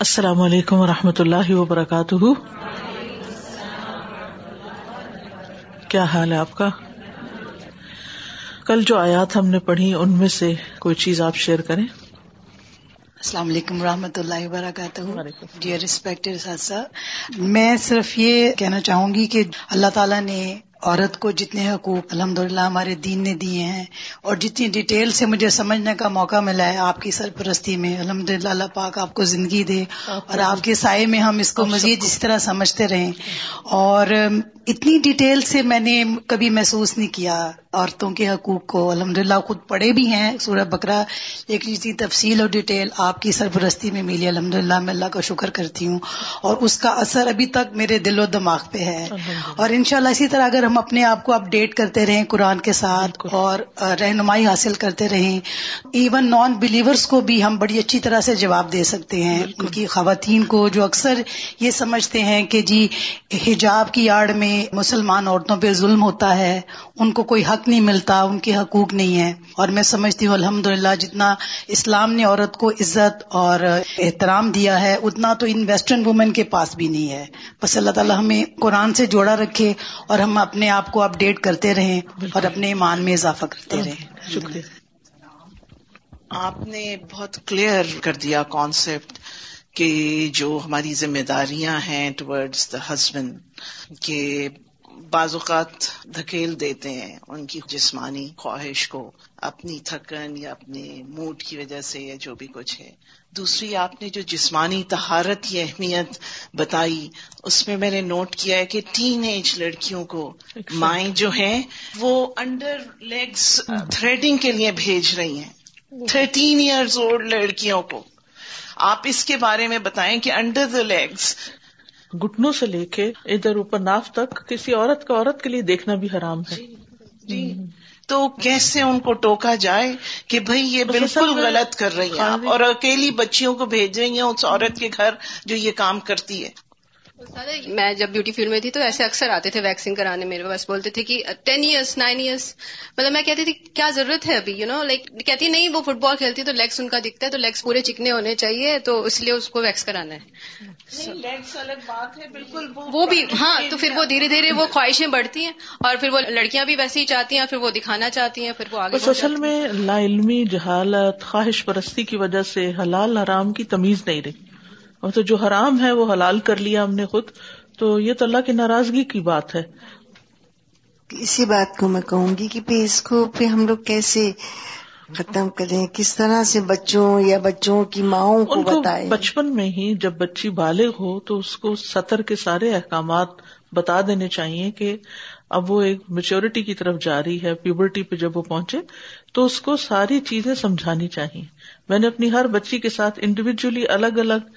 السلام علیکم و رحمۃ اللہ وبرکاتہ۔ کیا حال ہے آپ کا؟ کل جو آیات ہم نے پڑھی ان میں سے کوئی چیز آپ شیئر کریں؟ السلام علیکم و رحمۃ اللہ وبرکاتہ۔ ڈیئر ریسپیکٹ میں صرف یہ کہنا چاہوں گی کہ اللہ تعالیٰ نے عورت کو جتنے حقوق الحمد للہ ہمارے دین نے دیے ہیں اور جتنی ڈیٹیل سے مجھے سمجھنے کا موقع ملا ہے آپ کی سرپرستی میں الحمد للہ اللہ پاک آپ کو زندگی دے اور آپ کے سائے میں ہم اس کو مزید اس طرح سمجھتے رہیں۔ اور اتنی ڈیٹیل سے میں نے کبھی محسوس نہیں کیا عورتوں کے حقوق کو۔ الحمد للہ خود پڑھے بھی ہیں سورہ بکرا ایک اسی تفصیل اور ڈیٹیل آپ کی سرپرستی میں ملی۔ الحمد للہ میں اللہ کا شکر کرتی ہوں۔ اور اس کا اثر ابھی تک میرے دل و دماغ پہ ہے۔ اور انشاءاللہ اسی طرح اگر ہم اپنے آپ کو اپڈیٹ کرتے رہیں قرآن کے ساتھ اور رہنمائی حاصل کرتے رہیں۔ ایون نان بلیورس کو بھی ہم بڑی اچھی طرح سے جواب دے سکتے ہیں۔ ان کی خواتین کو جو اکثر یہ سمجھتے ہیں کہ جی حجاب کی آڑ میں مسلمان عورتوں پہ ظلم ہوتا ہے ان کو کوئی حق نہیں ملتا ان کے حقوق نہیں ہے اور میں سمجھتی ہوں الحمد جتنا اسلام نے عورت کو عزت اور احترام دیا ہے اتنا تو ان ویسٹرن وومن کے پاس بھی نہیں ہے۔ بس اللہ تعالیٰ ہمیں قرآن سے جوڑا رکھے اور ہم اپنے آپ کو اپڈیٹ کرتے رہیں اور اپنے ایمان میں اضافہ کرتے رہیں۔ شکریہ۔ آپ نے بہت کلیئر کر دیا کانسیپٹ کہ جو ہماری ذمہ داریاں ہیں ٹورڈز دا ہسبینڈ کہ بعض اوقات دھکیل دیتے ہیں ان کی جسمانی خواہش کو اپنی تھکن یا اپنے موڈ کی وجہ سے یا جو بھی کچھ ہے۔ دوسری آپ نے جو جسمانی تہارت کی اہمیت بتائی اس میں میں نے نوٹ کیا ہے کہ ٹین ایج لڑکیوں کو مائیں جو ہیں وہ انڈر لیگس تھریڈنگ کے لیے بھیج رہی ہیں۔ تھرٹین ایئرز اولڈ لڑکیوں کو۔ آپ اس کے بارے میں بتائیں کہ انڈر دا لیگس گٹنوں سے لے کے ادھر اوپر ناف تک کسی عورت کا عورت کے لیے دیکھنا بھی حرام ہے۔ جی, جی۔ تو کیسے ان کو ٹوکا جائے کہ بھائی یہ بالکل غلط کر رہی ہیں اور اکیلی بچیوں کو بھیج رہی ہیں اس عورت کے گھر جو یہ کام کرتی ہے۔ میں جب بیوٹی فیلڈ میں تھی تو ایسے اکثر آتے تھے ویکسنگ کرانے میرے پاس بولتے تھے کہ ٹین ایئرس نائن ایئرس مطلب میں کہتی تھی کیا ضرورت ہے ابھی یو نو لائک کہتی نہیں وہ فٹ بال کھیلتی تو لیگس ان کا دکھتا ہے تو لیگس پورے چکنے ہونے چاہیے تو اس لیے اس کو ویکس کرانا ہے۔ بالکل وہ بھی ہاں تو پھر وہ دھیرے دھیرے وہ خواہشیں بڑھتی ہیں اور پھر وہ لڑکیاں بھی ویسے ہی چاہتی ہیں پھر وہ دکھانا چاہتی ہیں پھر وہ آگے اصل میں لا علمی جہالت خواہش پرستی کی وجہ سے حلال حرام کی تمیز نہیں رہی۔ اور تو جو حرام ہے وہ حلال کر لیا ہم نے خود تو یہ تو اللہ کی ناراضگی کی بات ہے۔ اسی بات کو میں کہوں گی کہ پھر اس کو پھر ہم لوگ کیسے ختم کریں؟ کس طرح سے بچوں یا بچوں کی ماؤں کو بتائیں؟ بچپن میں ہی جب بچی بالغ ہو تو اس کو سطر کے سارے احکامات بتا دینے چاہیے کہ اب وہ ایک میچورٹی کی طرف جا رہی ہے پیبرٹی پہ جب وہ پہنچے تو اس کو ساری چیزیں سمجھانی چاہیے۔ میں نے اپنی ہر بچی کے ساتھ انڈیویجلی الگ الگ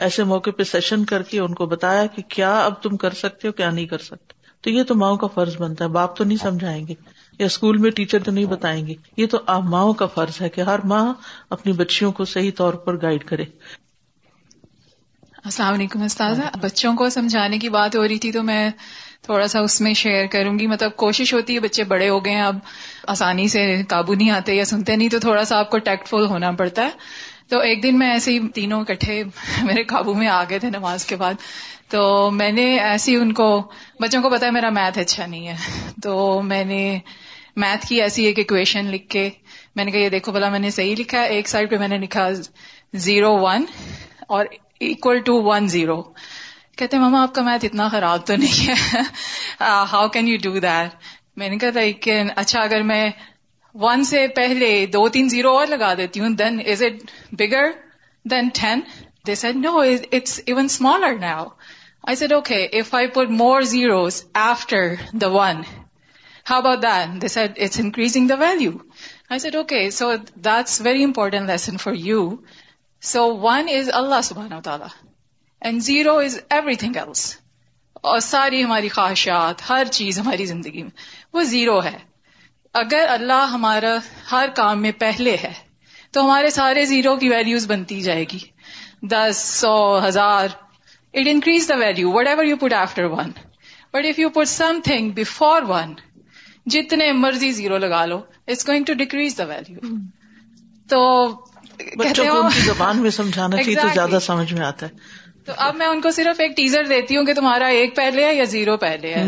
ایسے موقع پہ سیشن کر کے ان کو بتایا کہ کیا اب تم کر سکتے ہو، کیا نہیں کر سکتے۔ تو یہ تو ماؤں کا فرض بنتا ہے، باپ تو نہیں سمجھائیں گے، یا اسکول میں ٹیچر تو نہیں بتائیں گے۔ یہ تو آپ ماؤں کا فرض ہے کہ ہر ماں اپنی بچیوں کو صحیح طور پر گائڈ کرے۔ السلام علیکم استاذ بچوں کو سمجھانے کی بات ہو رہی تھی تو میں تھوڑا سا اس میں شیئر کروں گی مطلب کوشش ہوتی ہے بچے بڑے ہو گئے ہیں، اب آسانی سے قابو نہیں آتے یا سنتے نہیں، تو تھوڑا سا آپ کو ٹیکٹ فل ہونا پڑتا ہے۔ تو ایک دن میں ایسے ہی تینوں کٹھے میرے قابو میں آ گئے تھے نماز کے بعد۔ تو میں نے ایسی ان کو، بچوں کو پتا ہے میرا میتھ اچھا نہیں ہے۔ تو میں نے میتھ کی ایسی ایک اکویشن لکھ کے، میں نے کہا یہ دیکھو بلا میں نے صحیح لکھا ہے۔ ایک سائڈ پہ میں نے لکھا زیرو ون اور اکول ٹو ون زیرو کہتے ماما، آپ کا میتھ اتنا خراب تو نہیں ہے۔ How can you do that میں نے کہا اچھا اگر میں ون سے پہلے دو تین زیرو اور لگا دیتی ہوں. Then is it bigger than ten they said no it's even smaller now I said okay if I put more zeros after the one how about that they said it's increasing the value I said okay so that's very important lesson for you so one is اللہ سبحانہ تعالیٰ and zero is everything else اور ساری ہماری خواہشات ہر چیز ہماری زندگی میں وہ زیرو ہے اگر اللہ ہمارا ہر کام میں پہلے ہے تو ہمارے سارے زیرو کی ویلوز بنتی جائے گی۔ دس سو ہزار۔ It increase the value whatever you put after one but if you put something before one جتنے مرضی زیرو لگا لو it's going to decrease the value تو بچوں کو ان کی زبان میں سمجھانا چاہیے تو زیادہ سمجھ میں آتا ہے۔ تو اب میں ان کو صرف ایک ٹیزر دیتی ہوں کہ تمہارا ایک پہلے ہے یا زیرو پہلے ہے۔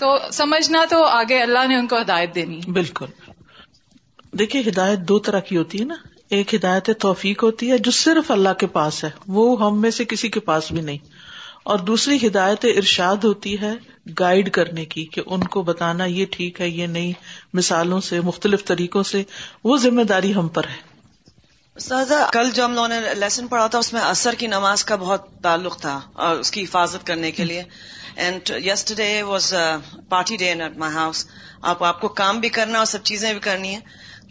تو سمجھنا تو آگے اللہ نے ان کو ہدایت دینی بالکل۔ دیکھیے، ہدایت دو طرح کی ہوتی ہے نا۔ ایک ہدایت توفیق ہوتی ہے، جو صرف اللہ کے پاس ہے۔ وہ ہم میں سے کسی کے پاس بھی نہیں۔ اور دوسری ہدایت ارشاد ہوتی ہے گائیڈ کرنے کی، کہ ان کو بتانا یہ ٹھیک ہے، یہ نہیں۔ مثالوں سے، مختلف طریقوں سے وہ ذمہ داری ہم پر ہے۔ سہذا کل جو ہم لوگوں نے لیسن پڑھا تھا اس میں اثر کی نماز کا بہت تعلق تھا اور اس کی حفاظت کرنے کے لیے۔ And yesterday was party day at my house آپ آپ کو کام بھی کرنا اور سب چیزیں بھی کرنی ہے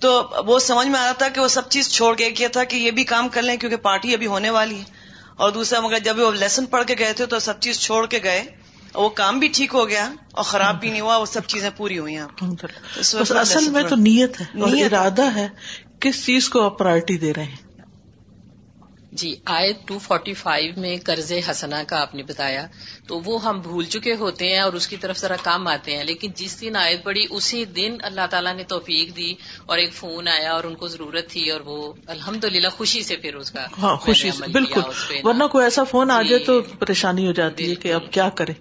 تو وہ سمجھ میں آ رہا تھا کہ وہ سب چیز چھوڑ کے کیا تھا کہ یہ بھی کام کر لیں کیونکہ پارٹی ابھی ہونے والی ہے۔ اور دوسرا مگر جب وہ لیسن پڑھ کے گئے تھے تو سب چیز چھوڑ کے گئے۔ وہ کام بھی ٹھیک ہو گیا اور خراب بھی نہیں ہوا وہ سب چیزیں پوری ہوئی ہیں اصل میں تو نیت ہے ارادہ ہے کس چیز کو آپ پرائرٹی دے رہے ہیں؟ جی آئے ٹو فورٹی فائیو میں قرض حسنا کا آپ نے بتایا۔ تو وہ ہم بھول چکے ہوتے ہیں اور اس کی طرف ذرا کام آتے ہیں لیکن جس دن آیت پڑی اسی دن اللہ تعالیٰ نے توفیق دی اور ایک فون آیا اور ان کو ضرورت تھی اور وہ الحمد للہ خوشی سے پھر اس کا ہاں خوشی سے بالکل۔ ورنہ کوئی ایسا فون آ جائے جی۔ تو پریشانی ہو جاتی ہے کہ اب کیا کرے